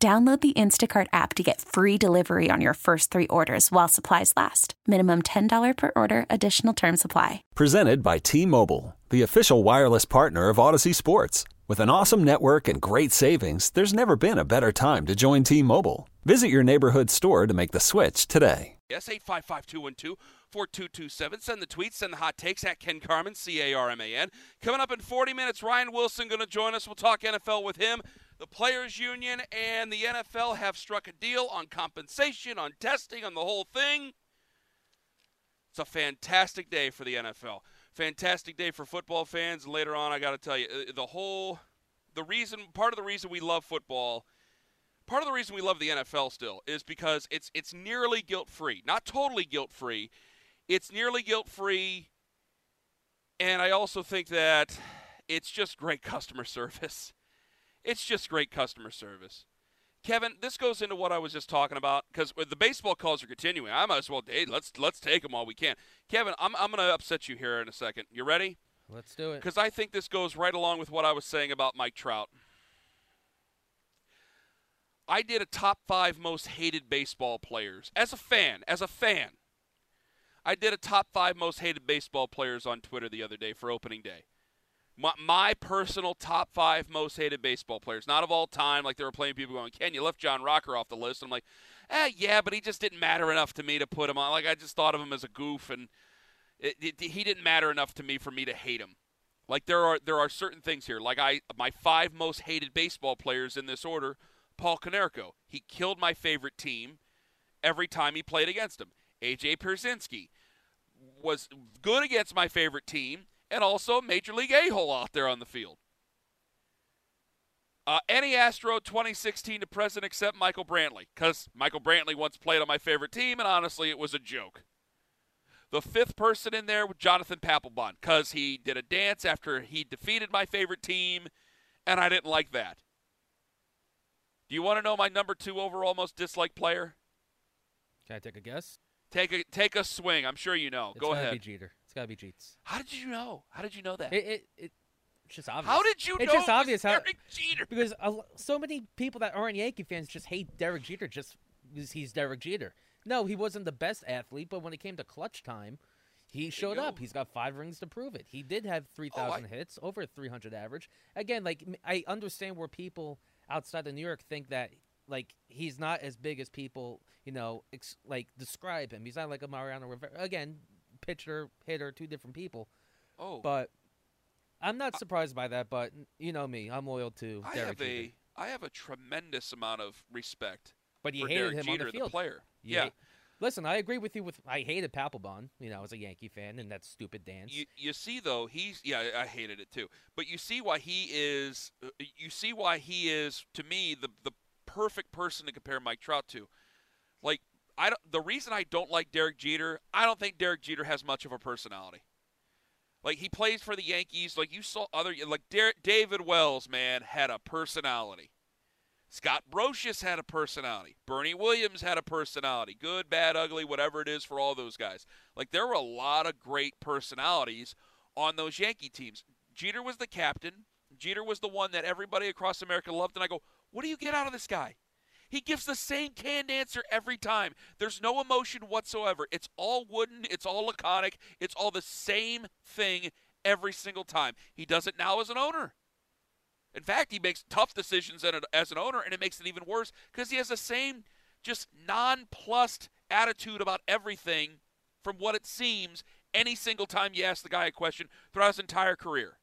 Download the Instacart app to get free delivery on your first three orders while supplies last. Minimum $10 per order, additional term supply. Presented by T Mobile, the official wireless partner of Odyssey Sports. With an awesome network and great savings, there's never been a better time to join T Mobile. Visit your neighborhood store to make the switch today. Yes, 855 212 4227. Send the tweets, send the hot takes at Ken Carman, C A R M A N. Coming up in 40 minutes, Ryan Wilson going to join us. We'll talk NFL with him. The Players Union and the NFL have struck a deal on compensation, on testing, on the whole thing. It's a fantastic day for the NFL. Fantastic day for football fans. Later on, I got to tell you, uh, the whole, the reason, part of the reason we love football, part of the reason we love the NFL still is because it's it's nearly guilt free, not totally guilt free. It's nearly guilt free, and I also think that it's just great customer service. It's just great customer service. Kevin, this goes into what I was just talking about because the baseball calls are continuing. I might as well, hey, let's let's take them while we can. Kevin, I'm I'm going to upset you here in a second. You ready? Let's do it. Because I think this goes right along with what I was saying about Mike Trout. I did a top five most hated baseball players as a fan. As a fan, I did a top five most hated baseball players on Twitter the other day for opening day my, my personal top five most hated baseball players, not of all time. Like there were of people going, Ken, you left John Rocker off the list. I'm like, eh, yeah, but he just didn't matter enough to me to put him on. Like I just thought of him as a goof, and it, it, he didn't matter enough to me for me to hate him. Like there are there are certain things here. Like I my five most hated baseball players in this order. Paul Konerko, he killed my favorite team every time he played against him. AJ Pierzynski was good against my favorite team and also Major League a hole out there on the field. Uh, any Astro 2016 to present except Michael Brantley, because Michael Brantley once played on my favorite team, and honestly, it was a joke. The fifth person in there was Jonathan Papelbon, because he did a dance after he defeated my favorite team, and I didn't like that. Do you want to know my number two overall most disliked player? Can I take a guess? Take a take a swing. I'm sure you know. It's Go ahead. Be Jeter. It's got to be Jeets. How did you know? How did you know that? It, it, it it's just obvious. How did you it's know just obvious how Derek Jeter? because so many people that aren't Yankee fans just hate Derek Jeter just because he's Derek Jeter. No, he wasn't the best athlete, but when it came to clutch time, he showed up. He's got five rings to prove it. He did have 3,000 oh, hits, over 300 average. Again, like I understand where people outside of New York think that like he's not as big as people, you know, ex- like describe him. He's not like a Mariano Rivera. Again, pitcher, hitter, two different people. Oh, but I'm not surprised by that. But you know me, I'm loyal to I Derek have Jeter. a I have a tremendous amount of respect. But you for hated Derek him Jeter, on the field. player. You yeah. hate- Listen, I agree with you. With I hated Papelbon, you know, as a Yankee fan, and that stupid dance. You, you see though he's yeah I hated it too but you see why he is uh, you see why he is to me the the perfect person to compare Mike Trout to like I don't, the reason I don't like Derek Jeter I don't think Derek Jeter has much of a personality like he plays for the Yankees like you saw other like Der- David Wells man had a personality Scott Brosius had a personality. Bernie Williams had a personality. Good, bad, ugly, whatever it is for all those guys. Like there were a lot of great personalities on those Yankee teams. Jeter was the captain. Jeter was the one that everybody across America loved. And I go, what do you get out of this guy? He gives the same canned answer every time. There's no emotion whatsoever. It's all wooden, it's all laconic, it's all the same thing every single time. He does it now as an owner. In fact, he makes tough decisions as an owner, and it makes it even worse because he has the same just nonplussed attitude about everything from what it seems any single time you ask the guy a question throughout his entire career.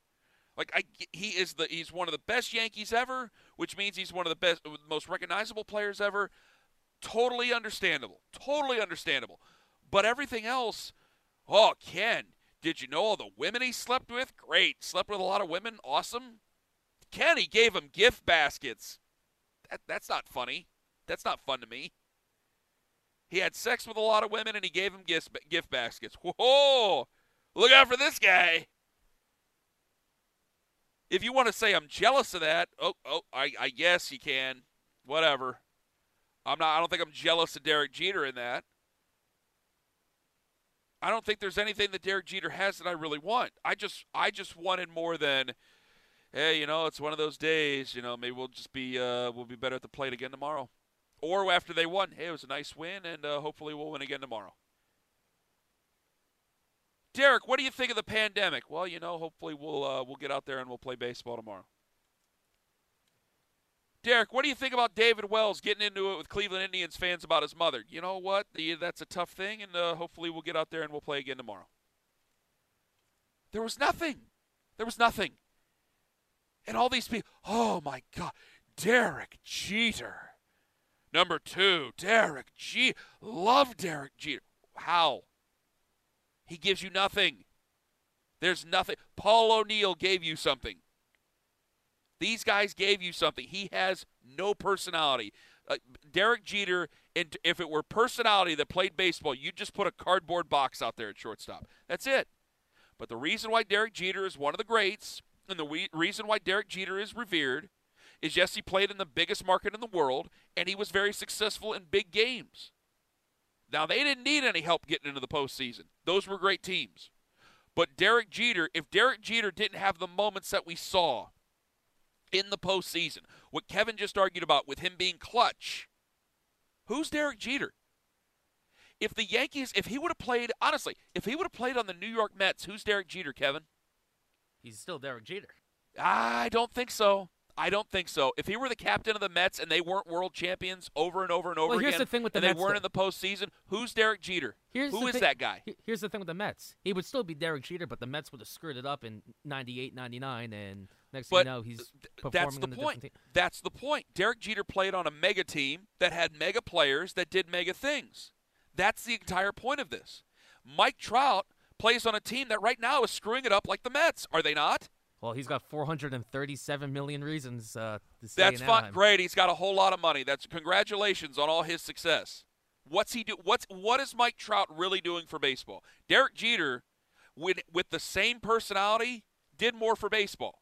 Like I, he is the he's one of the best Yankees ever, which means he's one of the best, uh, most recognizable players ever. Totally understandable, totally understandable. But everything else, oh Ken, did you know all the women he slept with? Great, slept with a lot of women, awesome. Kenny gave him gift baskets. That, that's not funny. That's not fun to me. He had sex with a lot of women and he gave them gift, gift baskets. Whoa! Look out for this guy. If you want to say I'm jealous of that, oh, oh, I, I guess you can. Whatever. I'm not. I don't think I'm jealous of Derek Jeter in that. I don't think there's anything that Derek Jeter has that I really want. I just, I just wanted more than, hey, you know, it's one of those days. You know, maybe we'll just be, uh, we'll be better at the plate again tomorrow, or after they won, hey, it was a nice win, and uh, hopefully we'll win again tomorrow. Derek, what do you think of the pandemic? Well, you know, hopefully we'll uh, we'll get out there and we'll play baseball tomorrow. Derek, what do you think about David Wells getting into it with Cleveland Indians fans about his mother? You know what? The, that's a tough thing, and uh, hopefully we'll get out there and we'll play again tomorrow. There was nothing. There was nothing. And all these people, oh my God, Derek Jeter. Number two, Derek G. Love Derek Jeter. How? He gives you nothing. There's nothing. Paul O'Neill gave you something. These guys gave you something. He has no personality. Uh, Derek Jeter, and if it were personality that played baseball, you'd just put a cardboard box out there at shortstop. That's it. But the reason why Derek Jeter is one of the greats, and the reason why Derek Jeter is revered, is yes, he played in the biggest market in the world, and he was very successful in big games. Now, they didn't need any help getting into the postseason. Those were great teams. But Derek Jeter, if Derek Jeter didn't have the moments that we saw in the postseason, what Kevin just argued about with him being clutch, who's Derek Jeter? If the Yankees, if he would have played, honestly, if he would have played on the New York Mets, who's Derek Jeter, Kevin? He's still Derek Jeter. I don't think so. I don't think so. If he were the captain of the Mets and they weren't world champions over and over and over well, here's again, the thing with the and Mets, they weren't though. in the postseason, who's Derek Jeter? Here's Who the is thing- that guy? Here's the thing with the Mets. He would still be Derek Jeter, but the Mets would have screwed it up in 98, 99, and next But thing you know, he's performing that's the on a point. different team. That's the point. Derek Jeter played on a mega team that had mega players that did mega things. That's the entire point of this. Mike Trout plays on a team that right now is screwing it up like the Mets. Are they not? Well, he's got 437 million reasons uh, to stay That's in fine. Anaheim. Great. He's got a whole lot of money. That's congratulations on all his success. What's he do? What's what is Mike Trout really doing for baseball? Derek Jeter, with with the same personality, did more for baseball.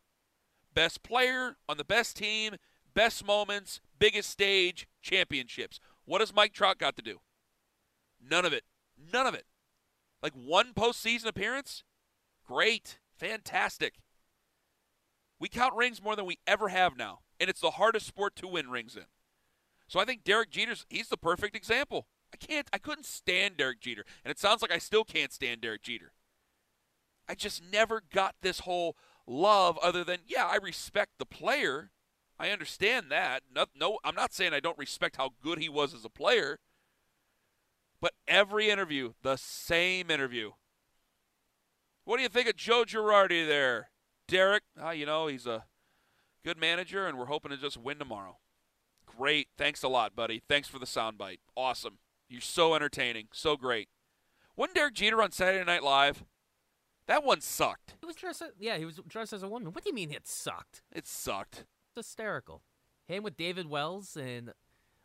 Best player on the best team, best moments, biggest stage, championships. What has Mike Trout got to do? None of it. None of it. Like one postseason appearance? Great. Fantastic. We count rings more than we ever have now, and it's the hardest sport to win rings in. So I think Derek Jeter's he's the perfect example. I can't I couldn't stand Derek Jeter, and it sounds like I still can't stand Derek Jeter. I just never got this whole love other than yeah, I respect the player. I understand that. No, no I'm not saying I don't respect how good he was as a player. But every interview, the same interview. What do you think of Joe Girardi there? Derek, ah, you know, he's a good manager, and we're hoping to just win tomorrow. Great. Thanks a lot, buddy. Thanks for the soundbite. Awesome. You're so entertaining. So great. Wasn't Derek Jeter on Saturday Night Live? That one sucked. He was dressed. As, yeah, he was dressed as a woman. What do you mean it sucked? It sucked. It's hysterical. Him with David Wells and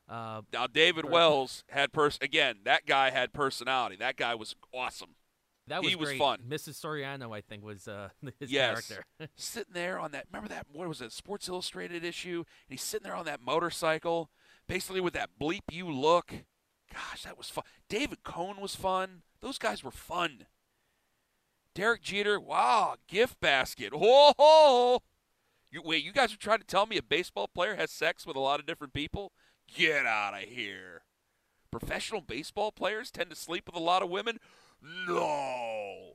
uh, Now, David Right. Wells had pers again. That guy had personality. That guy was awesome. That was He was fun. Mrs. Soriano, I think, was uh, his yes. character. sitting there on that. Remember that? What was it? Sports Illustrated issue. And he's sitting there on that motorcycle, basically with that bleep you look. Gosh, that was fun. David Cone was fun. Those guys were fun. Derek Jeter, wow, gift basket. Whoa! You, wait, you guys are trying to tell me a baseball player has sex with a lot of different people? Get out of here. Professional baseball players tend to sleep with a lot of women? No.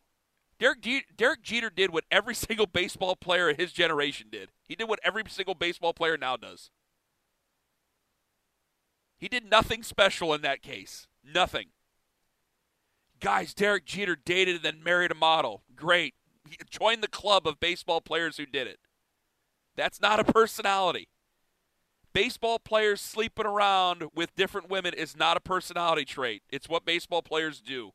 Derek, Derek Jeter did what every single baseball player of his generation did. He did what every single baseball player now does. He did nothing special in that case. Nothing. Guys, Derek Jeter dated and then married a model. Great. He joined the club of baseball players who did it. That's not a personality. Baseball players sleeping around with different women is not a personality trait. It's what baseball players do.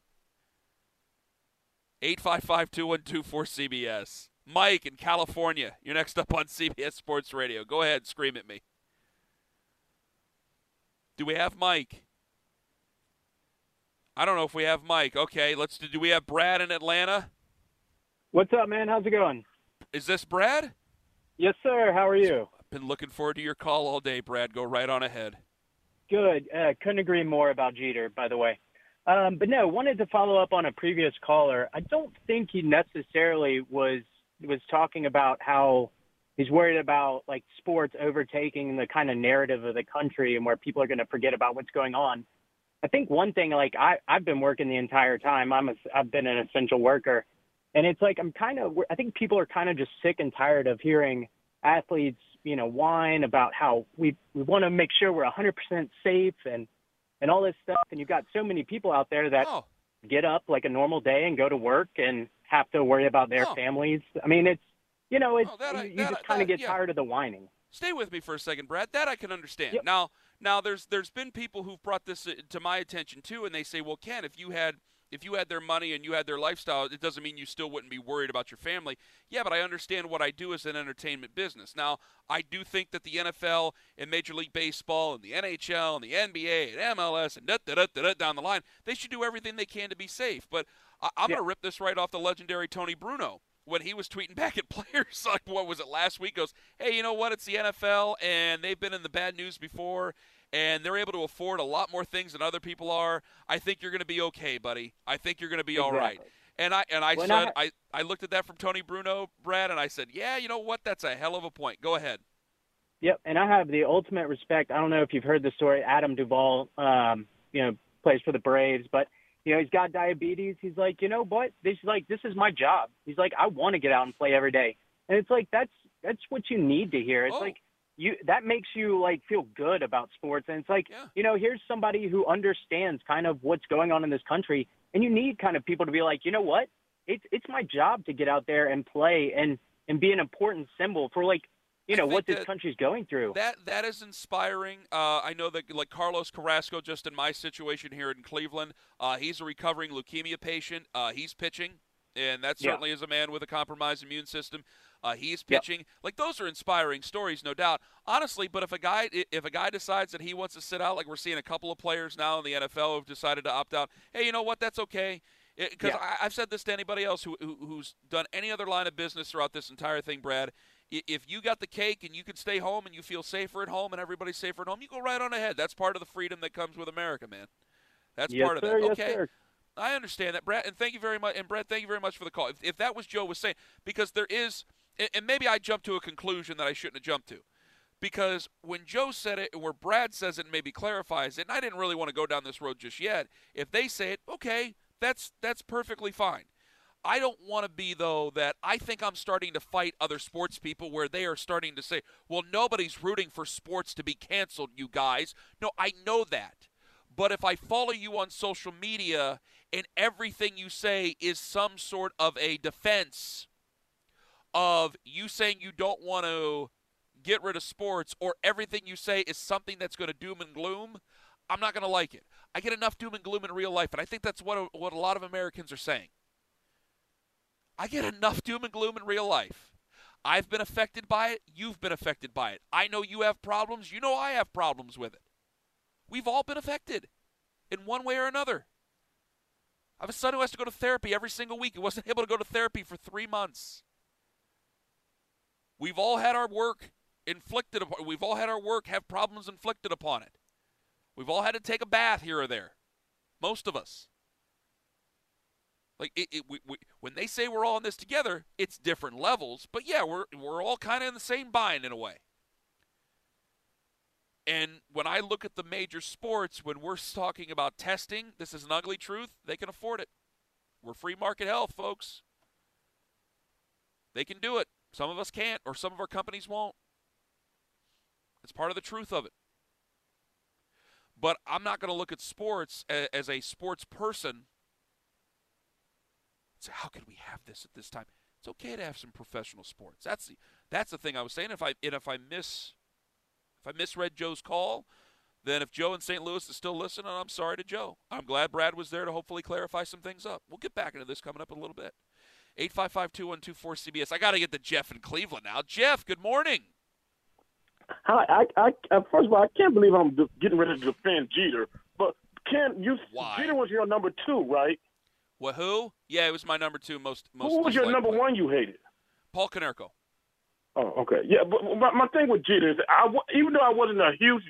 855-212-4CBS. Mike in California, you're next up on CBS Sports Radio. Go ahead, and scream at me. Do we have Mike? I don't know if we have Mike. Okay, let's do. Do we have Brad in Atlanta? What's up, man? How's it going? Is this Brad? Yes, sir. How are you? I've been looking forward to your call all day, Brad. Go right on ahead. Good. Uh, couldn't agree more about Jeter, by the way. Um, but no, wanted to follow up on a previous caller. I don't think he necessarily was was talking about how he's worried about like sports overtaking the kind of narrative of the country and where people are going to forget about what's going on. I think one thing, like I, I've been working the entire time. I'm a, I've been an essential worker, and it's like I'm kind of. I think people are kind of just sick and tired of hearing athletes, you know, whine about how we we want to make sure we're 100% safe and and all this stuff. And you've got so many people out there that Oh, get up like a normal day and go to work and have to worry about their Oh. families. I mean, it's you know, it's Oh, that you that just kind of get yeah. tired of the whining. stay with me for a second, Brad. That I can understand. Yep. Now, now there's there's been people who've brought this uh, to my attention too, and they say, well, Ken, if you had if you had their money and you had their lifestyle, it doesn't mean you still wouldn't be worried about your family. Yeah, but I understand what I do as an entertainment business. Now, I do think that the NFL and Major League Baseball and the NHL and the NBA and MLS and da da da da, da down the line, they should do everything they can to be safe. But I, I'm Yeah. going to rip this right off the legendary Tony Bruno when he was tweeting back at players like what was it last week goes hey you know what it's the nfl and they've been in the bad news before and they're able to afford a lot more things than other people are i think you're going to be okay buddy i think you're going to be all right and i and i When said I- I, I looked at that from tony bruno brad and i said yeah you know what that's a hell of a point go ahead Yep, and I have the ultimate respect. I don't know if you've heard the story. Adam Duvall, um, you know, plays for the Braves, but you know he's got diabetes. He's like, you know what? This is like this is my job. He's like, I want to get out and play every day, and it's like that's that's what you need to hear. It's Oh. like you that makes you like feel good about sports, and it's like Yeah. you know here's somebody who understands kind of what's going on in this country, and you need kind of people to be like, you know what? It's it's my job to get out there and play and and be an important symbol for like you know what this country's going through. That that is inspiring. Uh, I know that like Carlos Carrasco, just in my situation here in Cleveland, uh, he's a recovering leukemia patient. Uh, he's pitching, and that Yeah. certainly is a man with a compromised immune system. Uh, he's pitching. Like those are inspiring stories, no doubt. Honestly, but if a guy if a guy decides that he wants to sit out, like we're seeing a couple of players now in the NFL who've decided to opt out. Hey, you know what? That's okay. Because Yeah. I've said this to anybody else who, who who's done any other line of business throughout this entire thing, Brad if you got the cake and you can stay home and you feel safer at home and everybody's safer at home, you go right on ahead. That's part of the freedom that comes with America, man. That's yes, part of sir, that. yes, Okay. sir. I understand that, Brad, and thank you very much. And Brad, thank you very much for the call. If, if that was Joe was saying, because there is, and, and maybe I jumped to a conclusion that I shouldn't have jumped to, because when Joe said it, and where Brad says it, and maybe clarifies it, and I didn't really want to go down this road just yet. If they say it, okay, that's that's perfectly fine. I don't want to be though that I think I'm starting to fight other sports people where they are starting to say, "Well, nobody's rooting for sports to be canceled, you guys." No, I know that. But if I follow you on social media and everything you say is some sort of a defense of you saying you don't want to get rid of sports or everything you say is something that's going to doom and gloom, I'm not going to like it. I get enough doom and gloom in real life, and I think that's what what a lot of Americans are saying. I get enough doom and gloom in real life. I've been affected by it. You've been affected by it. I know you have problems. You know I have problems with it. We've all been affected in one way or another. I have a son who has to go to therapy every single week. He wasn't able to go to therapy for three months. We've all had our work inflicted upon. We've all had our work have problems inflicted upon it. We've all had to take a bath here or there. Most of us. Like it, it we, we, when they say we're all in this together, it's different levels. But yeah, we're we're all kind of in the same bind in a way. And when I look at the major sports, when we're talking about testing, this is an ugly truth. They can afford it. We're free market health, folks. They can do it. Some of us can't, or some of our companies won't. It's part of the truth of it. But I'm not going to look at sports as a sports person. Say, how could we have this at this time? It's okay to have some professional sports. That's the that's the thing I was saying. If I and if I miss if I misread Joe's call, then if Joe in St. Louis is still listening, I'm sorry to Joe. I'm glad Brad was there to hopefully clarify some things up. We'll get back into this coming up in a little bit. 855 2124 CBS. I got to get to Jeff in Cleveland now. Jeff, good morning. Hi, I, I, uh, first of all, I can't believe I'm getting ready to defend Jeter. But Ken, you Why? Jeter was your number two, right? What? Who? Yeah, it was my number two most. most Who was your number player. one you hated? Paul Konerko. Oh, okay. Yeah, but my, my thing with Jeter is, I, even though I wasn't a huge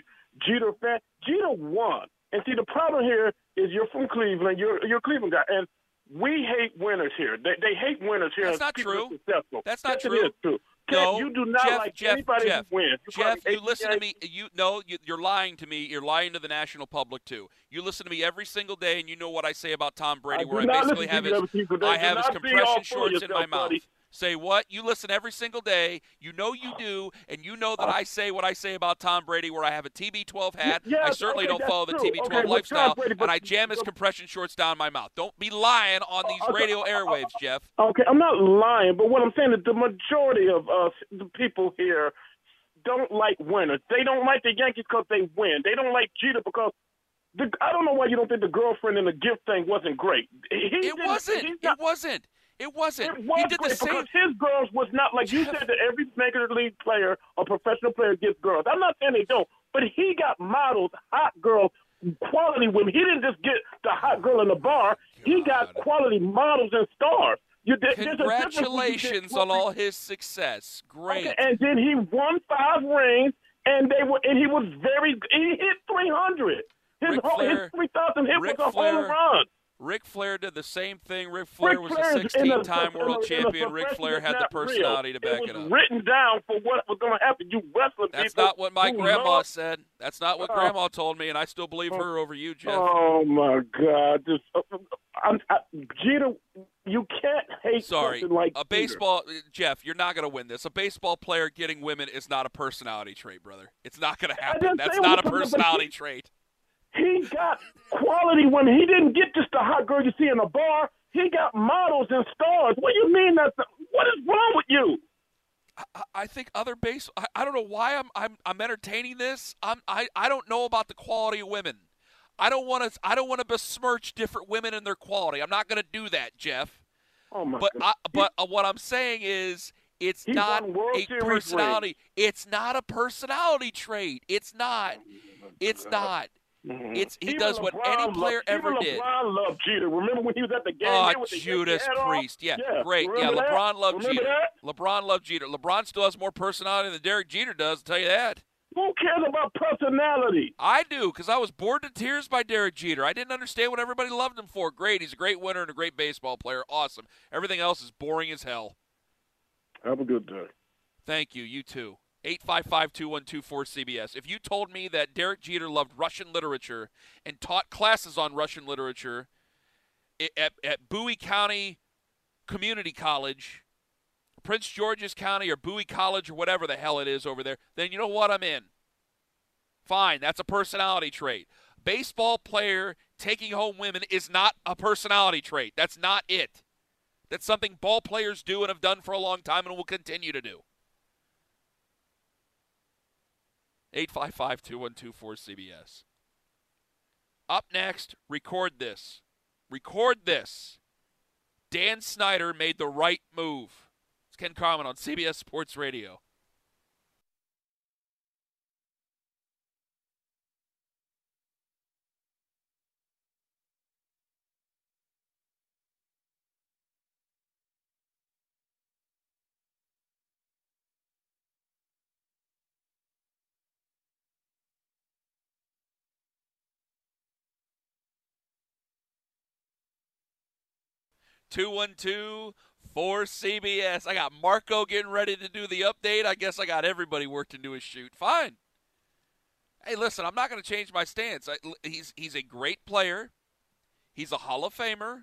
Jeter fan, Jeter won. And see, the problem here is you're from Cleveland. You're you're a Cleveland guy, and we hate winners here. They they hate winners here. That's not true. Successful. That's not true. Is true. Ken, No, you do not Jeff, like Jeff, anybody Jeff, who wins. You Jeff, you listen to me. You no, you, you're lying to me. You're lying to the national public too. You listen to me every single day, and you know what I say about Tom Brady, I where I basically have his, every single day. I have his not be all compression shorts in my yourself, mouth. Say what? You listen every single day. You know you do, and you know that I say what I say about Tom Brady, where I have a TB12 hat. I certainly okay, don't follow the true. TB12 Okay, lifestyle, Brady- and I jam his compression shorts down my mouth. Don't be lying on these okay, radio uh, uh, airwaves, Jeff. Okay, I'm not lying, but what I'm saying is the majority of us, the people here, don't like winners. They don't like the Yankees because they win. They don't like Jeter because the, I don't know why you don't think the girlfriend and the gift thing wasn't great. He It wasn't. It wasn't. It wasn't. It was he did the great same. because his girls was not like you said that every major league player or professional player gets girls. I'm not saying they don't, but he got models, hot girls, quality women. He didn't just get the hot girl in the bar. He got quality models and stars. You, there- there's a difference when you get Congratulations on all his success. Great. Okay, and then he won five rings, and they were, and he was very. He hit 300. His Ric whole, Flair- his 3,000 hit Ric was a Flair- home run. Ric Flair did the same thing. Ric Flair Ric was a is in a- 16-time in a- world a champion. Ric profession Flair had the not real. personality to back it it up. written down for what was going to happen. You wrestling That's people. not what my grandma love- said. That's not what Oh. grandma told me, and I still believe her over you, Jeff. Oh my God! This, uh, I'm, I, Jeter, you can't hate Sorry, something like a baseball Jeff, you're not going to win this. A baseball player getting women is not a personality trait, brother. It's not going to happen. That's not a was, but he- personality trait. He got quality when he didn't get just the hot girl you see in a bar. He got models and stars. What do you mean that's what is wrong with you? I- I think other base. I, I don't know why I'm I'm I'm entertaining this. I'm I, I don't know about the quality of women. I don't want to I don't want to besmirch different women and their quality. I'm not going to do that, Jeff. Oh my But God! I, but uh, what I'm saying is it's He not a Series personality. It's not a personality trait. It's not. It's not. Mm-hmm. It's he Even does what LeBron any player loved, ever even did. LeBron loved Jeter. Remember when he was at the game? Oh, with Judas Yankee? Priest. Yeah, yeah. great. Yeah, Remember that? LeBron loved Remember Jeter. that? LeBron loved Jeter. LeBron still has more personality than Derek Jeter does. I'll tell you that. Who cares about personality? I do because I was bored to tears by Derek Jeter. I didn't understand what everybody loved him for. Great, he's a great winner and a great baseball player. Awesome. Everything else is boring as hell. Have a good day. Thank you. You too. 855-2124-CBS. If you told me that Derek Jeter loved Russian literature and taught classes on Russian literature at, at Bowie County Community College, Prince George's County or Bowie College or whatever the hell it is over there, then you know what? I'm in. Fine, that's a personality trait. Baseball player taking home women is not a personality trait. That's not it. That's something ball players do and have done for a long time and will continue to do. 855 2124 CBS. Up next, record this. Record this. Dan Snyder made the right move. It's Ken Carman on CBS Sports Radio. Two one two for CBS. I got Marco getting ready to do the update. I guess I got everybody worked into his shoot. Fine. Hey, listen, I'm not going to change my stance. I, he's he's a great player. He's a Hall of Famer.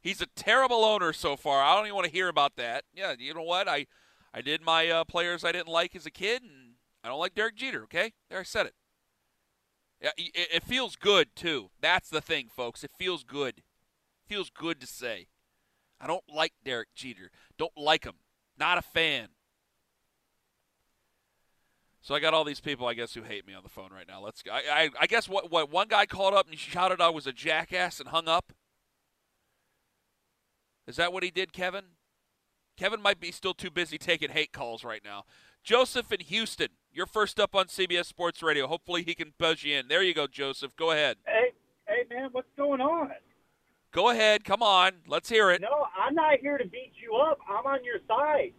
He's a terrible owner so far. I don't even want to hear about that. Yeah, you know what? I I did my uh, players I didn't like as a kid, and I don't like Derek Jeter. Okay, there I said it. Yeah, it, it feels good too. That's the thing, folks. It feels good. Feels good to say. I don't like Derek Jeter. Don't like him. Not a fan. So I got all these people, I guess, who hate me on the phone right now. Let's. I, I, I guess what what one guy called up and shouted I was a jackass and hung up. Is that what he did, Kevin? Kevin might be still too busy taking hate calls right now. Joseph in Houston, You're first up on CBS Sports Radio. Hopefully he can buzz you in. There you go, Joseph. Go ahead. Hey, hey, man, what's going on? Go ahead. Come on. Let's hear it. No, I'm not here to beat you up. I'm on your side.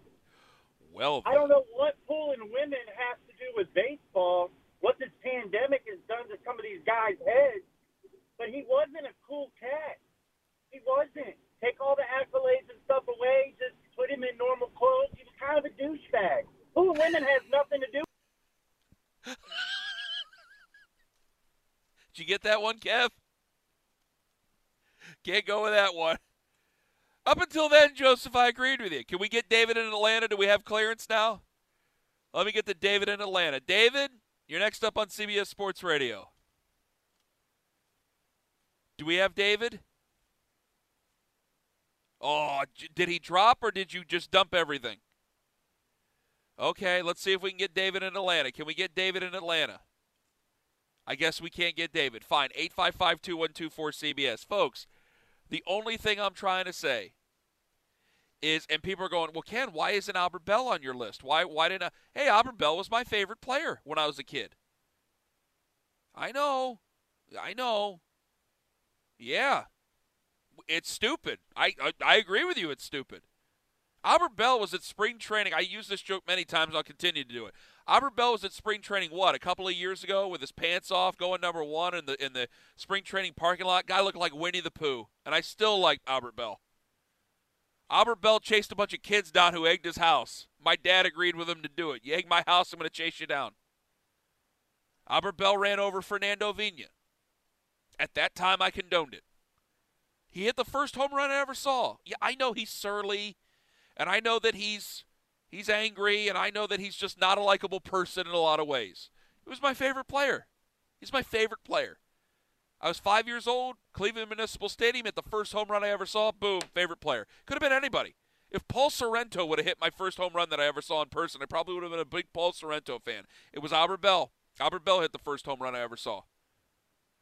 Well, I don't know what pulling women has to do with baseball, what this pandemic has done to some of these guys' heads, but he wasn't a cool cat. He wasn't. Take all the accolades and stuff away, just put him in normal clothes. He was kind of a douchebag. Pulling women has nothing to do Did you get that one, Kev? Can't go with that one. Up until then, Joseph, I agreed with you. Can we get David in Atlanta? Do we have clearance now? Let me get to David in Atlanta. David, you're next up on CBS Sports Radio. Do we have David? Oh, did he drop or did you just dump everything? Okay, let's see if we can get David in Atlanta. Can we get David in Atlanta? I guess we can't get David. Fine. 855 2124 CBS. Folks, the only thing I'm trying to say is, and people are going, well, Ken, why isn't Albert Belle on your list? Why, why didn't I? Hey, Albert Belle was my favorite player when I was a kid. I know. I know. Yeah. It's stupid. I, I, I agree with you. It's stupid. Albert Belle was at spring training. I use this joke many times. I'll continue to do it. Albert Belle was at spring training what a couple of years ago with his pants off, going number one in the in the spring training parking lot. Guy looked like Winnie the Pooh, and I still like Albert Belle. Albert Belle chased a bunch of kids down who egged his house. My dad agreed with him to do it. You egg my house, I'm going to chase you down. Albert Belle ran over Fernando Vina. At that time, I condoned it. He hit the first home run I ever saw. Yeah, I know he's surly and I know that he's he's angry, and I know that he's just not a likable person in a lot of ways. He was my favorite player. He's my favorite player. I was five years old, Cleveland Municipal Stadium, at the first home run I ever saw. Boom, favorite player. Could have been anybody. If Paul Sorrento would have hit my first home run that I ever saw in person, I probably would have been a big Paul Sorrento fan. It was Albert Belle. Albert Belle hit the first home run I ever saw.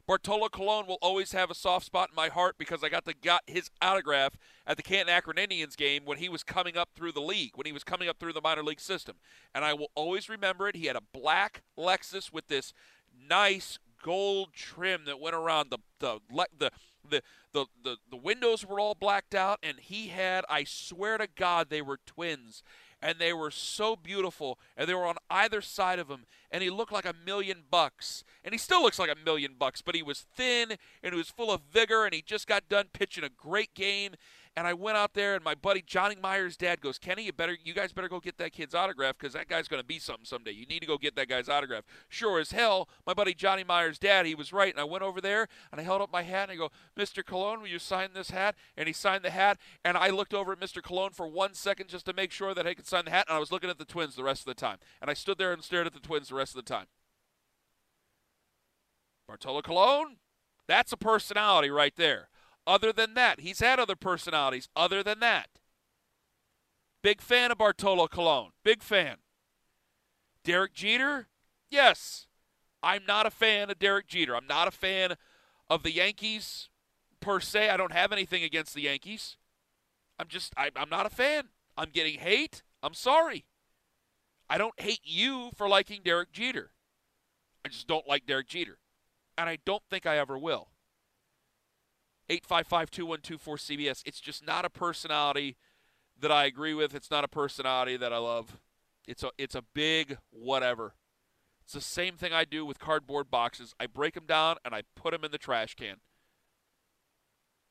Bartolo Colon will always have a soft spot in my heart because I got to got his autograph at the Canton Akron Indians game when he was coming up through the league, when he was coming up through the minor league system. And I will always remember it. He had a black Lexus with this nice gold trim that went around the the the the the, the, the windows were all blacked out and he had I swear to god they were twins and they were so beautiful and they were on either side of him and he looked like a million bucks. And he still looks like a million bucks but he was thin and he was full of vigor and he just got done pitching a great game and I went out there, and my buddy Johnny Meyer's dad goes, "Kenny, you better, you guys better go get that kid's autograph because that guy's going to be something someday. You need to go get that guy's autograph." Sure as hell, my buddy Johnny Meyer's dad, he was right, and I went over there and I held up my hat and I go, "Mr. Colon, will you sign this hat?" And he signed the hat, and I looked over at Mr. Colon for one second just to make sure that I could sign the hat, and I was looking at the Twins the rest of the time, and I stood there and stared at the Twins the rest of the time. Bartolo Colon, that's a personality right there. Other than that, he's had other personalities. Other than that, big fan of Bartolo Colon. Big fan. Derek Jeter, yes, I'm not a fan of Derek Jeter. I'm not a fan of the Yankees per se. I don't have anything against the Yankees. I'm just, I, I'm not a fan. I'm getting hate. I'm sorry. I don't hate you for liking Derek Jeter. I just don't like Derek Jeter. And I don't think I ever will. 855 2124 CBS. It's just not a personality that I agree with. It's not a personality that I love. It's a it's a big whatever. It's the same thing I do with cardboard boxes. I break them down and I put them in the trash can.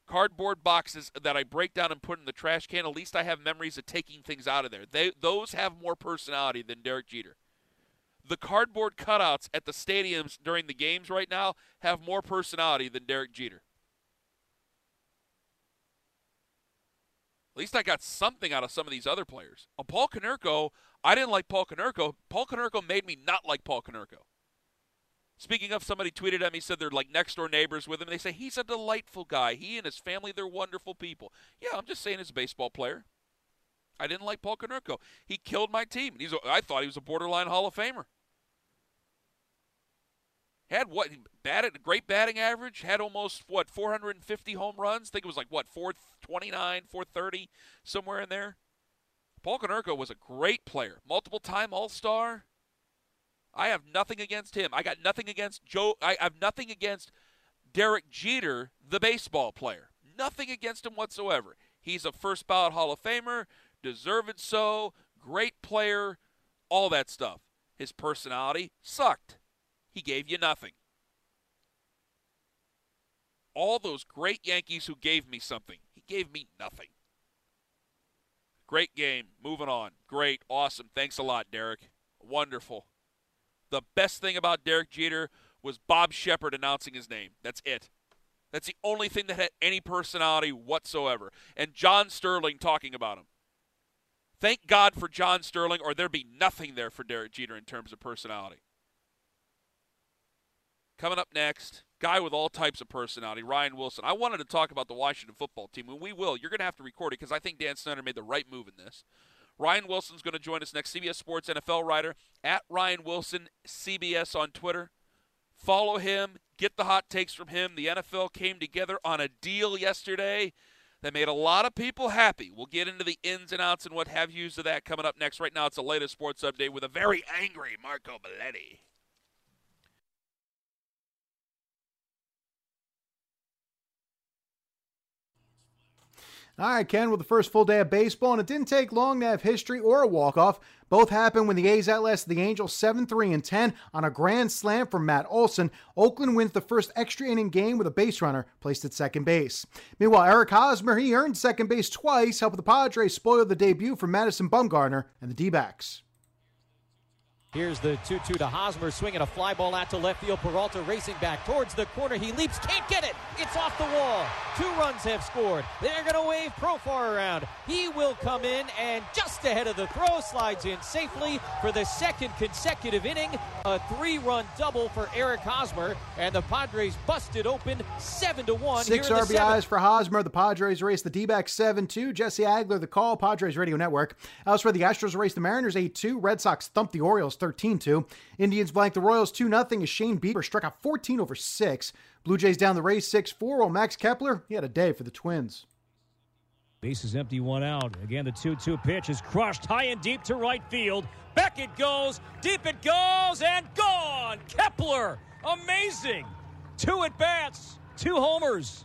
Cardboard boxes that I break down and put in the trash can, at least I have memories of taking things out of there. They those have more personality than Derek Jeter. The cardboard cutouts at the stadiums during the games right now have more personality than Derek Jeter. At least I got something out of some of these other players. On Paul Konerko, I didn't like Paul Konerko. Paul Konerko made me not like Paul Konerko. Speaking of, somebody tweeted at me, said they're like next door neighbors with him. They say he's a delightful guy. He and his family, they're wonderful people. Yeah, I'm just saying, he's a baseball player, I didn't like Paul Konerko. He killed my team. He's a, I thought he was a borderline Hall of Famer. Had what batted a great batting average, had almost what 450 home runs. I think it was like what 429, 430, somewhere in there. Paul Konerko was a great player, multiple time All Star. I have nothing against him. I got nothing against Joe. I have nothing against Derek Jeter, the baseball player. Nothing against him whatsoever. He's a first ballot Hall of Famer, deserved so, great player, all that stuff. His personality sucked. He gave you nothing. All those great Yankees who gave me something, he gave me nothing. Great game. Moving on. Great. Awesome. Thanks a lot, Derek. Wonderful. The best thing about Derek Jeter was Bob Shepard announcing his name. That's it. That's the only thing that had any personality whatsoever. And John Sterling talking about him. Thank God for John Sterling, or there'd be nothing there for Derek Jeter in terms of personality. Coming up next, guy with all types of personality, Ryan Wilson. I wanted to talk about the Washington football team, and we will. You're going to have to record it because I think Dan Snyder made the right move in this. Ryan Wilson's going to join us next. CBS Sports NFL writer at Ryan Wilson CBS on Twitter. Follow him. Get the hot takes from him. The NFL came together on a deal yesterday that made a lot of people happy. We'll get into the ins and outs and what have yous of that coming up next. Right now, it's the latest sports update with a very angry Marco Belletti. All right, Ken, with the first full day of baseball, and it didn't take long to have history or a walk-off. Both happened when the A's outlasted the Angels 7-3 and 10 on a grand slam from Matt Olson. Oakland wins the first extra inning game with a base runner placed at second base. Meanwhile, Eric Hosmer, he earned second base twice, helping the Padres spoil the debut for Madison Bumgarner and the D-backs. Here's the 2 2 to Hosmer, swinging a fly ball out to left field. Peralta racing back towards the corner. He leaps, can't get it. It's off the wall. Two runs have scored. They're going to wave Profar around. He will come in and just ahead of the throw slides in safely for the second consecutive inning. A three run double for Eric Hosmer, and the Padres busted open 7 to 1. Six RBIs seventh. for Hosmer. The Padres race the D backs 7 2. Jesse Agler, the call. Padres Radio Network. Elsewhere, the Astros race the Mariners 8 2. Red Sox thumped the Orioles 13 2. Indians blank the Royals 2 0 as Shane Bieber struck out 14 over 6. Blue Jays down the Rays 6 4, while Max Kepler, he had a day for the Twins. Base is empty, one out. Again, the 2 2 pitch is crushed high and deep to right field. Back it goes, deep it goes, and gone! Kepler! Amazing! Two at bats, two homers.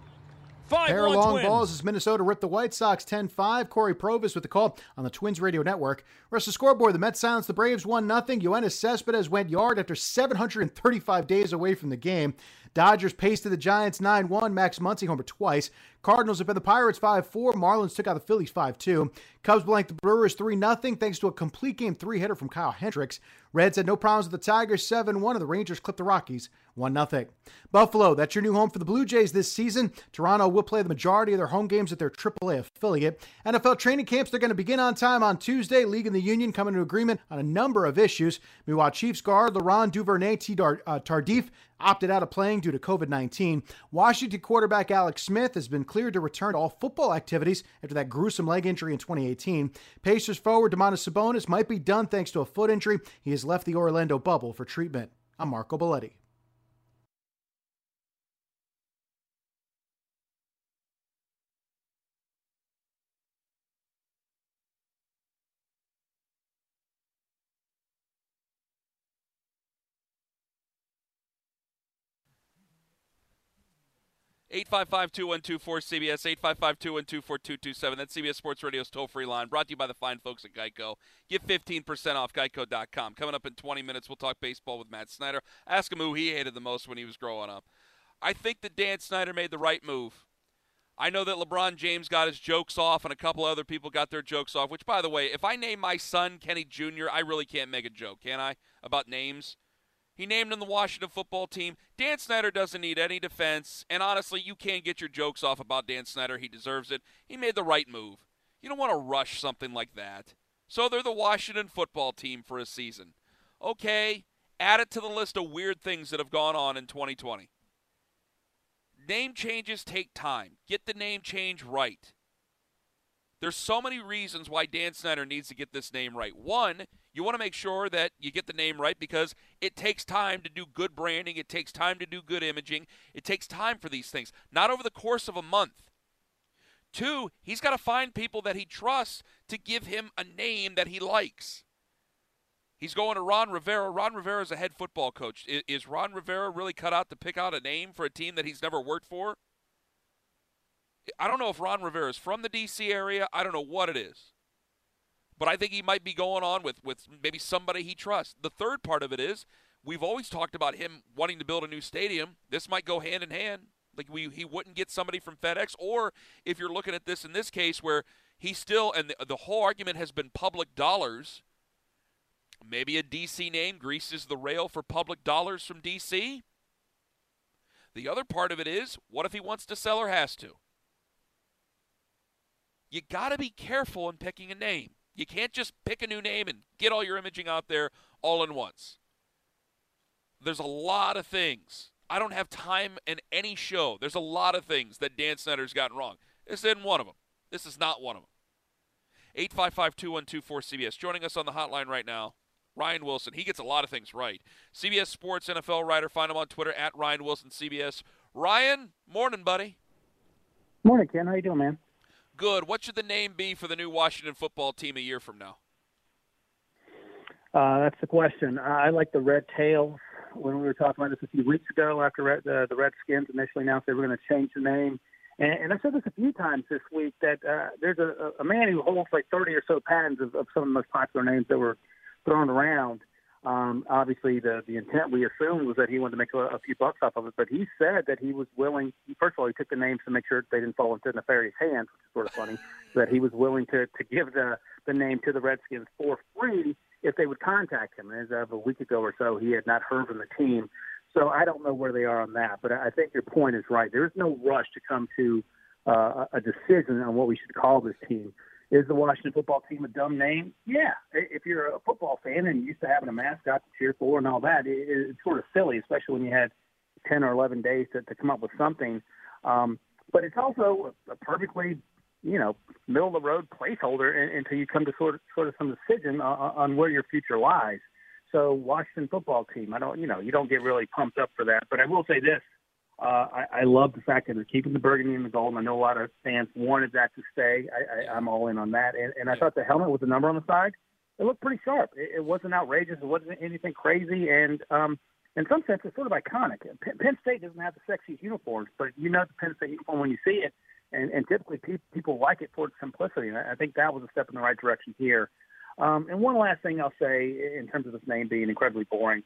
Five Pair of long twins. balls as Minnesota ripped the White Sox 10 5. Cory Provus with the call on the Twins Radio Network. Rest of the scoreboard the Mets silenced the Braves 1 0. Yoenis Cespedes went yard after 735 days away from the game. Dodgers pasted the Giants 9 1. Max Muncy homer twice. Cardinals have been the Pirates 5 4. Marlins took out the Phillies 5 2. Cubs blanked the Brewers 3 0 thanks to a complete game three hitter from Kyle Hendricks. Reds had no problems with the Tigers 7 1, and the Rangers clipped the Rockies 1 0. Buffalo, that's your new home for the Blue Jays this season. Toronto will play the majority of their home games at their AAA affiliate. NFL training camps, they're going to begin on time on Tuesday. League and the Union coming to agreement on a number of issues. Meanwhile, Chiefs guard Laurent Duvernay. Uh, Tardif opted out of playing due to COVID 19. Washington quarterback Alex Smith has been to return to all football activities after that gruesome leg injury in 2018. Pacers forward Domantas Sabonis might be done thanks to a foot injury. He has left the Orlando bubble for treatment. I'm Marco Belletti. Eight five five two one two four CBS, 855 212 4227. That's CBS Sports Radio's toll free line, brought to you by the fine folks at Geico. Get 15% off geico.com. Coming up in 20 minutes, we'll talk baseball with Matt Snyder. Ask him who he hated the most when he was growing up. I think that Dan Snyder made the right move. I know that LeBron James got his jokes off and a couple other people got their jokes off, which, by the way, if I name my son Kenny Jr., I really can't make a joke, can I? About names. He named him the Washington football team. Dan Snyder doesn't need any defense, and honestly, you can't get your jokes off about Dan Snyder. He deserves it. He made the right move. You don't want to rush something like that. So they're the Washington football team for a season. Okay, add it to the list of weird things that have gone on in 2020. Name changes take time. Get the name change right. There's so many reasons why Dan Snyder needs to get this name right. One, you want to make sure that you get the name right because it takes time to do good branding, it takes time to do good imaging, it takes time for these things, not over the course of a month. Two, he's got to find people that he trusts to give him a name that he likes. He's going to Ron Rivera. Ron Rivera is a head football coach. Is, Ron Rivera really cut out to pick out a name for a team that he's never worked for? I don't know if Ron Rivera is from the D.C. area. I don't know what it is. But I think he might be going on with, with maybe somebody he trusts. The third part of it is we've always talked about him wanting to build a new stadium. This might go hand in hand. Like we, he wouldn't get somebody from FedEx, or if you're looking at this in this case where he still and the, the whole argument has been public dollars. Maybe a DC name greases the rail for public dollars from DC. The other part of it is, what if he wants to sell or has to? You got to be careful in picking a name. You can't just pick a new name and get all your imaging out there all in once. There's a lot of things. I don't have time in any show. There's a lot of things that Dan Snyder's gotten wrong. This isn't one of them. This is not one of them. 855 2124 CBS. Joining us on the hotline right now, Ryan Wilson. He gets a lot of things right. CBS Sports NFL writer. Find him on Twitter at Ryan Wilson CBS. Ryan, morning, buddy. Morning, Ken. How are you doing, man? Good. What should the name be for the new Washington football team a year from now? Uh, that's the question. I like the Red Tails. When we were talking about this a few weeks ago, after uh, the Redskins initially announced they were going to change the name, and, and I've said this a few times this week that uh, there's a, a man who holds like 30 or so patents of, of some of the most popular names that were thrown around. Um, obviously, the the intent we assumed was that he wanted to make a, a few bucks off of it, but he said that he was willing. First of all, he took the names to make sure they didn't fall into nefarious hands, which is sort of funny. that he was willing to to give the the name to the Redskins for free if they would contact him. As of a week ago or so, he had not heard from the team. So I don't know where they are on that, but I think your point is right. There is no rush to come to uh, a decision on what we should call this team. Is the Washington football team a dumb name? Yeah. If you're a football fan and used to having a mascot to cheer for and all that, it, it's sort of silly, especially when you had 10 or 11 days to, to come up with something. Um, but it's also a, perfectly, you know, middle of the road placeholder until you come to sort of, sort of some decision on, on where your future lies. So Washington football team, I don't, you know, you don't get really pumped up for that. But I will say this: uh, I, I love the fact that they're keeping the burgundy and the gold. And I know a lot of fans wanted that to stay. I, I, I'm all in on that. And, and I thought the helmet with the number on the side, it looked pretty sharp. It, it wasn't outrageous. It wasn't anything crazy. And um, in some sense, it's sort of iconic. Penn, Penn State doesn't have the sexiest uniforms, but you know the Penn State uniform when you see it. And, and typically, pe- people like it for its simplicity. And I think that was a step in the right direction here. Um, and one last thing I'll say in terms of this name being incredibly boring,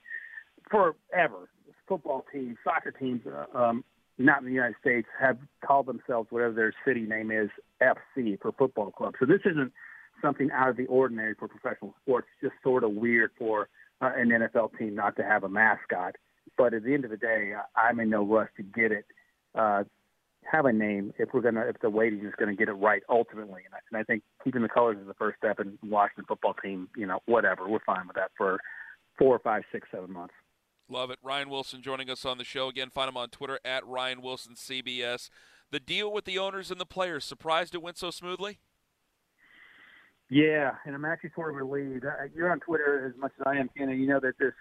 forever football teams, soccer teams, uh, um, not in the United States, have called themselves whatever their city name is, FC for football club. So this isn't something out of the ordinary for professional sports. It's just sort of weird for uh, an NFL team not to have a mascot. But at the end of the day, I'm in no rush to get it. Uh, have a name if we're gonna if the waiting is gonna get it right ultimately. And I, and I think keeping the colors is the first step. And Washington football team, you know, whatever, we're fine with that for four, five, six, seven months. Love it. Ryan Wilson joining us on the show. Again, find him on Twitter at Ryan Wilson CBS. The deal with the owners and the players, surprised it went so smoothly? Yeah, and I'm actually sort of relieved. You're on Twitter as much as I am, Ken, and you know that this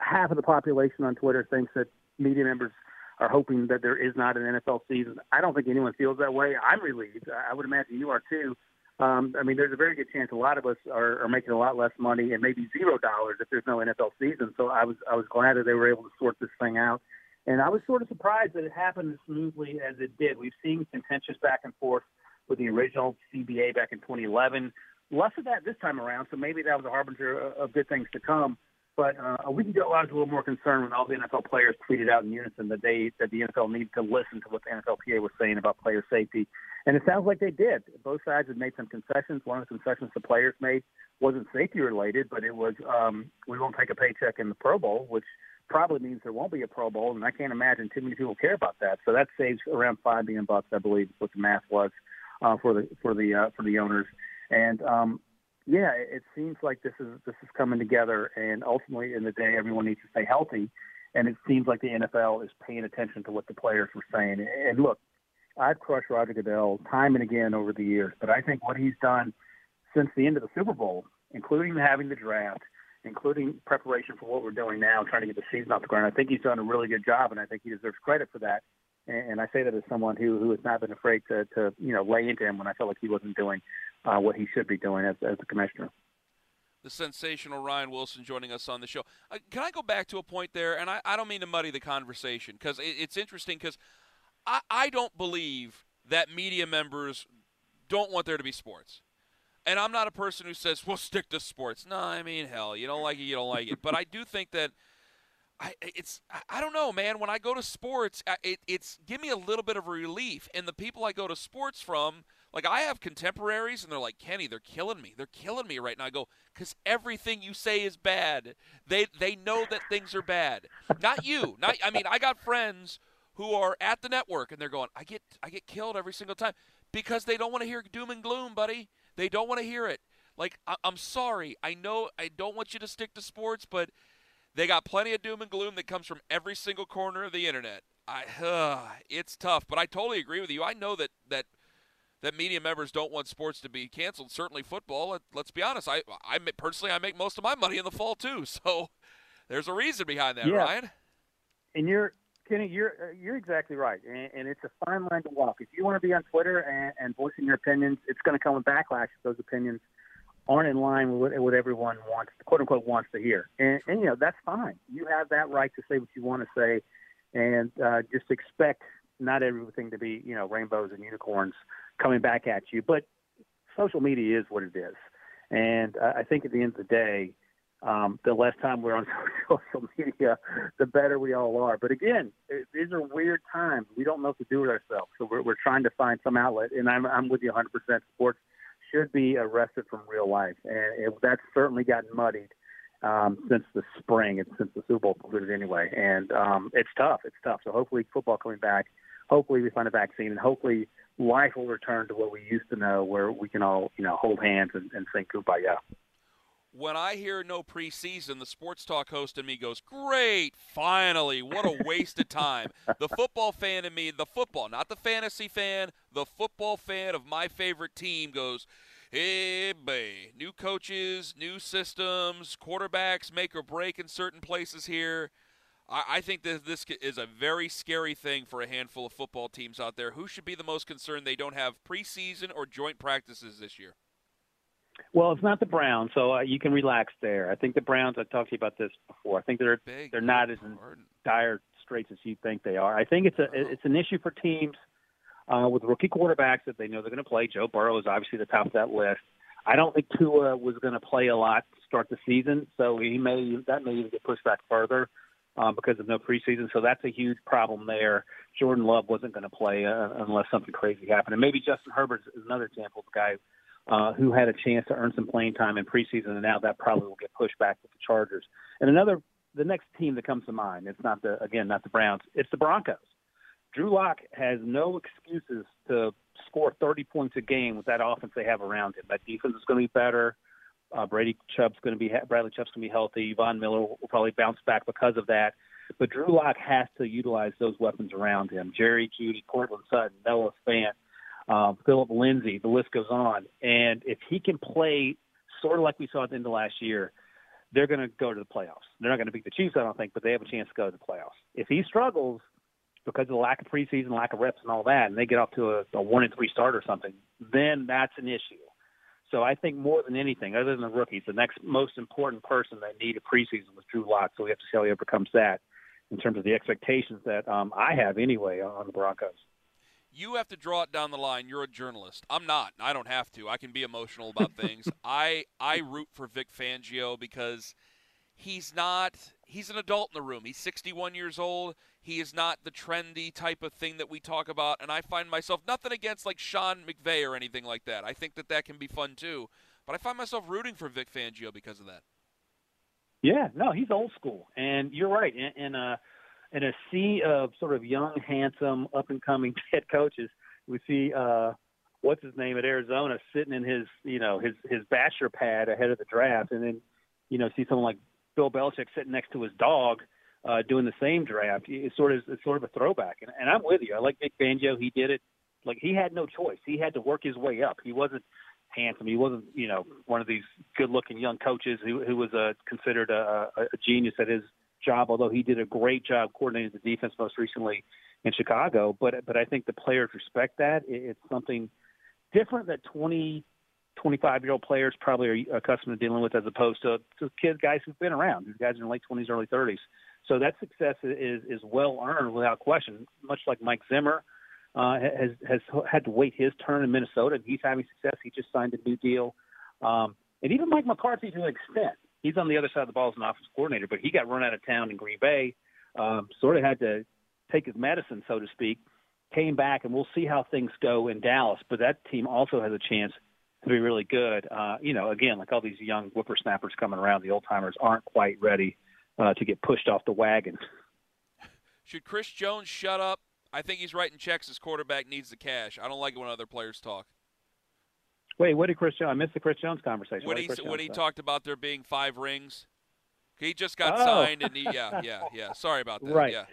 half of the population on Twitter thinks that media members are hoping that there is not an NFL season. I don't think anyone feels that way. I'm relieved. I would imagine you are too. Um, I mean, there's a very good chance a lot of us are, are making a lot less money and maybe zero dollars if there's no NFL season. So I was I was glad that they were able to sort this thing out, and I was sort of surprised that it happened as smoothly as it did. We've seen contentious back and forth with the original CBA back in 2011. Less of that this time around, so maybe that was a harbinger of good things to come. But uh, a week ago, I was a little more concerned when all the NFL players tweeted out in unison that they that the NFL needed to listen to what the NFLPA was saying about player safety, and it sounds like they did. Both sides had made some concessions. One of the concessions the players made wasn't safety related, but it was um, we won't take a paycheck in the Pro Bowl, which probably means there won't be a Pro Bowl, and I can't imagine too many people care about that. So that saves around five million bucks, I believe, is what the math was uh, for the for the uh, for the owners. And um, yeah, it seems like this is this is coming together, and ultimately, in the day, everyone needs to stay healthy. And it seems like the NFL is paying attention to what the players were saying. And look, I've crushed Roger Goodell time and again over the years, but I think what he's done since the end of the Super Bowl, including having the draft, including preparation for what we're doing now, trying to get the season off the ground, I think he's done a really good job, and I think he deserves credit for that. And I say that as someone who who has not been afraid to to you know lay into him when I felt like he wasn't doing uh, what he should be doing as as a commissioner. the sensational Ryan Wilson joining us on the show. Uh, can I go back to a point there? And I, I don't mean to muddy the conversation because it, it's interesting because I, I don't believe that media members don't want there to be sports. And I'm not a person who says, well, stick to sports. No, I mean, hell, you don't like it, you don't like it. But I do think that. I, it's I don't know, man. When I go to sports, it, it's give me a little bit of relief. And the people I go to sports from, like I have contemporaries, and they're like, Kenny, they're killing me. They're killing me right now. I go, because everything you say is bad. They they know that things are bad. Not you. Not I mean, I got friends who are at the network, and they're going, I get I get killed every single time because they don't want to hear doom and gloom, buddy. They don't want to hear it. Like I, I'm sorry. I know I don't want you to stick to sports, but they got plenty of doom and gloom that comes from every single corner of the internet. I, uh, it's tough, but I totally agree with you. I know that that that media members don't want sports to be canceled. Certainly football. Let's be honest. I, I personally, I make most of my money in the fall too. So there's a reason behind that, yeah. Ryan. And you're Kenny, you're you're exactly right, and, and it's a fine line to walk. If you want to be on Twitter and, and voicing your opinions, it's going to come with backlash if those opinions aren't in line with what, what everyone wants, quote unquote, wants to hear. And, and you know that's fine. You have that right to say what you want to say, and uh, just expect not everything to be you know rainbows and unicorns coming back at you. But social media is what it is, and uh, I think at the end of the day, um, the less time we're on social media, the better we all are. But again, it, these are weird times. We don't know what to do with ourselves, so we're, we're trying to find some outlet. And I'm, I'm with you 100%. Sports should be arrested from real life, and it, that's certainly gotten muddied um, since the spring and since the Super Bowl concluded anyway. And um, it's tough. It's tough. So hopefully, football coming back. Hopefully, we find a vaccine, and hopefully, life will return to what we used to know, where we can all, you know, hold hands and, and sing "Kumbaya." When I hear no preseason, the sports talk host in me goes, Great, finally. What a waste of time. The football fan in me, the football, not the fantasy fan, the football fan of my favorite team goes, Hey, babe, new coaches, new systems, quarterbacks make or break in certain places here. I, I think that this is a very scary thing for a handful of football teams out there. Who should be the most concerned they don't have preseason or joint practices this year? Well, it's not the Browns, so uh, you can relax there. I think the Browns. I talked to you about this before. I think they're Big they're not as dire straits as you think they are. I think it's a it's an issue for teams uh, with rookie quarterbacks that they know they're going to play. Joe Burrow is obviously the top of that list. I don't think Tua was going to play a lot to start the season, so he may that may even get pushed back further um, because of no preseason. So that's a huge problem there. Jordan Love wasn't going to play uh, unless something crazy happened, and maybe Justin Herbert is another example of a guy uh, who had a chance to earn some playing time in preseason, and now that probably will get pushed back with the Chargers. And another, the next team that comes to mind, it's not the again not the Browns, it's the Broncos. Drew Lock has no excuses to score 30 points a game with that offense they have around him. That defense is going to be better. Uh, Brady Chubb's going to be Bradley Chubb's going to be healthy. Von Miller will probably bounce back because of that. But Drew Lock has to utilize those weapons around him. Jerry Jeudy, Courtland Sutton, Noah Fant, um, Phillip Lindsay, the list goes on. And if he can play sort of like we saw at the end of last year, they're going to go to the playoffs. They're not going to beat the Chiefs, I don't think, but they have a chance to go to the playoffs. If he struggles because of the lack of preseason, lack of reps, and all that, and they get off to a, a one and three start or something, then that's an issue. So I think more than anything, other than the rookies, the next most important person that needed preseason was Drew Lock. So we have to see how he overcomes that in terms of the expectations that um, I have anyway on the Broncos you have to draw it down the line. You're a journalist. I'm not. I don't have to. I can be emotional about things. I I root for Vic Fangio because he's not he's an adult in the room. He's 61 years old. He is not the trendy type of thing that we talk about and I find myself nothing against like Sean McVay or anything like that. I think that that can be fun too. But I find myself rooting for Vic Fangio because of that. Yeah, no, he's old school. And you're right. And, and uh in a sea of sort of young, handsome, up and coming head coaches, we see uh, what's his name at Arizona sitting in his you know his his bachelor pad ahead of the draft, and then you know see someone like Bill Belichick sitting next to his dog uh, doing the same draft. It's sort of it's sort of a throwback, and, and I'm with you. I like Vic Fangio. He did it like he had no choice. He had to work his way up. He wasn't handsome. He wasn't, you know, one of these good-looking young coaches who, who was uh, considered a, a genius at his job, although he did a great job coordinating the defense most recently in Chicago. But but I think the players respect that. It's something different that 20 25 year old players probably are accustomed to dealing with as opposed to, to kids, guys who've been around, these guys in their late 20s, early 30s. So that success is is well earned without question. Much like Mike Zimmer uh, has has had to wait his turn in Minnesota, and he's having success. He just signed a new deal, um, and even Mike McCarthy to an extent. He's on the other side of the ball as an offensive coordinator, but he got run out of town in Green Bay. Um, sort of had to take his medicine, so to speak. Came back, and we'll see how things go in Dallas. But that team also has a chance to be really good. Uh, you know, again, like all these young whippersnappers coming around, the old timers aren't quite ready uh, to get pushed off the wagon. Should Chris Jones shut up? I think he's writing checks. His quarterback needs the cash. I don't like it when other players talk. Wait, what did Chris Jones? I missed the Chris Jones conversation. When he when he talked about there being five rings, he just got oh. signed, and he yeah yeah yeah. Sorry about that. Right. Yeah.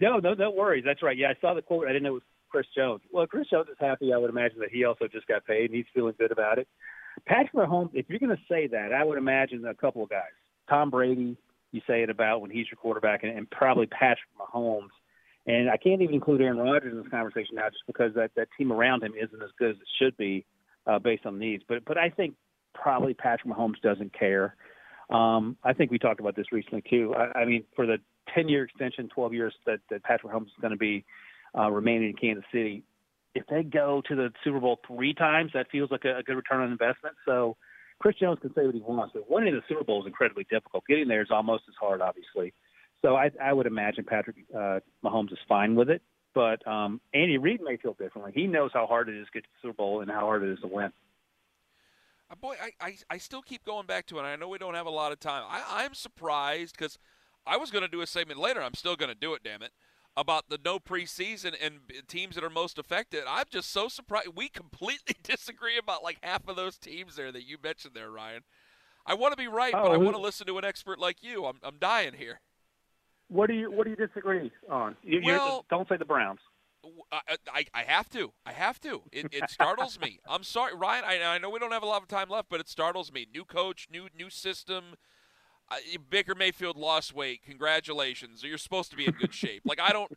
No, no, no worries. That's right. Yeah, I saw the quote. I didn't know it was Chris Jones. Well, Chris Jones is happy. I would imagine that he also just got paid, and he's feeling good about it. Patrick Mahomes. If you're going to say that, I would imagine a couple of guys. Tom Brady. You say it about when he's your quarterback, and, and probably Patrick Mahomes. And I can't even include Aaron Rodgers in this conversation now, just because that that team around him isn't as good as it should be uh, based on needs. But but I think probably Patrick Mahomes doesn't care. Um, I think we talked about this recently too. I, I mean, for the 10 year extension, 12 years that, that Patrick Mahomes is going to be uh, remaining in Kansas City, if they go to the Super Bowl three times, that feels like a, a good return on investment. So Chris Jones can say what he wants, but winning the Super Bowl is incredibly difficult. Getting there is almost as hard, obviously. So I, I would imagine Patrick uh, Mahomes is fine with it. But um, Andy Reid may feel differently. He knows how hard it is to get to the Super Bowl and how hard it is to win. Uh, boy, I, I, I still keep going back to it. I know we don't have a lot of time. I, I'm surprised because I was going to do a segment later. I'm still going to do it, damn it, about the no preseason and teams that are most affected. I'm just so surprised. We completely disagree about like half of those teams there that you mentioned there, Ryan. I want to be right, oh, but I want to listen to an expert like you. I'm, I'm dying here. What do you What do you disagree on? You, well, don't say the Browns. I, I, I, have to. I have to. It, it startles me. I'm sorry, Ryan. I, I know we don't have a lot of time left, but it startles me. New coach, new new system. Uh, Baker Mayfield lost weight. Congratulations. You're supposed to be in good shape. Like I don't,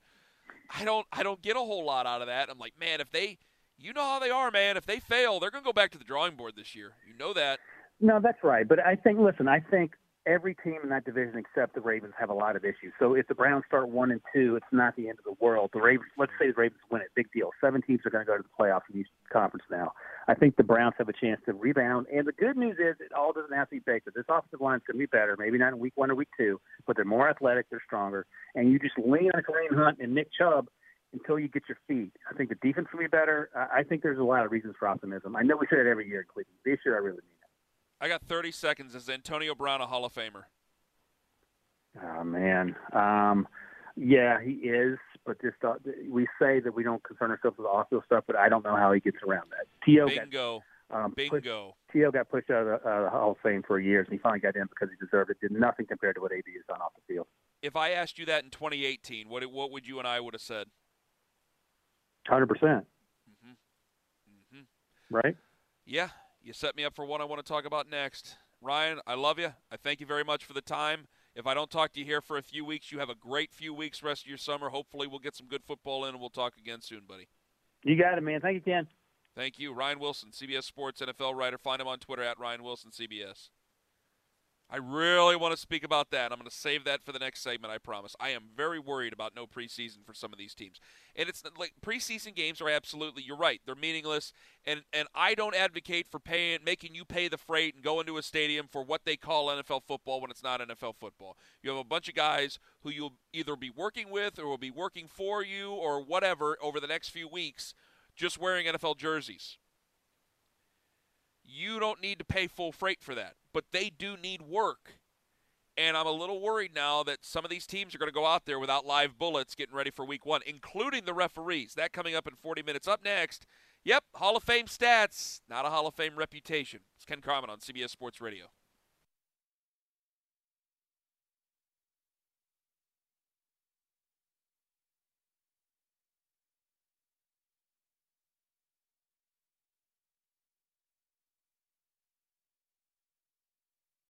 I don't, I don't get a whole lot out of that. I'm like, man, if they, you know how they are, man. If they fail, they're gonna go back to the drawing board this year. You know that. No, that's right. But I think, listen, I think every team in that division except the Ravens have a lot of issues. So if the Browns start one and two, it's not the end of the world. The Ravens, let's say the Ravens win it, big deal. Seven teams are going to go to the playoffs in each conference now. I think the Browns have a chance to rebound. And the good news is it all doesn't have to be Baker. This offensive line is going to be better. Maybe not in week one or week two, but they're more athletic, they're stronger, and you just lean on Kareem Hunt and Nick Chubb until you get your feet. I think the defense will be better. I think there's a lot of reasons for optimism. I know we say it every year in Cleveland. This year, I really mean. I got 30 seconds. Is Antonio Brown a Hall of Famer? Oh man, um, yeah, he is. But just uh, we say that we don't concern ourselves with off-field stuff, but I don't know how he gets around that. T.O. Bingo. Got, um, Bingo. T.O. got pushed out of the uh, Hall of Fame for years, and he finally got in because he deserved it. Did nothing compared to what AB has done off the field. If I asked you that in 2018, what what would you and I would have said? Hundred percent. Mhm. Mhm. Right. Yeah, you set me up for what I want to talk about next. Ryan, I love you. I thank you very much for the time. If I don't talk to you here for a few weeks, you have a great few weeks rest of your summer. Hopefully, we'll get some good football in, and we'll talk again soon, buddy. You got it, man. Thank you, Ken. Thank you. Ryan Wilson, CBS Sports NFL writer. Find him on Twitter at Ryan Wilson CBS. I really want to speak about that. I'm going to save that for the next segment, I promise. I am very worried about no preseason for some of these teams. And it's like preseason games are absolutely you're right. They're meaningless and and I don't advocate for paying making you pay the freight and go into a stadium for what they call NFL football when it's not NFL football. You have a bunch of guys who you'll either be working with or will be working for you or whatever over the next few weeks just wearing NFL jerseys. You don't need to pay full freight for that, but they do need work. And I'm a little worried now that some of these teams are going to go out there without live bullets getting ready for week one, including the referees. That coming up in 40 minutes. Up next, yep, Hall of Fame stats, not a Hall of Fame reputation. It's Ken Carman on CBS Sports Radio.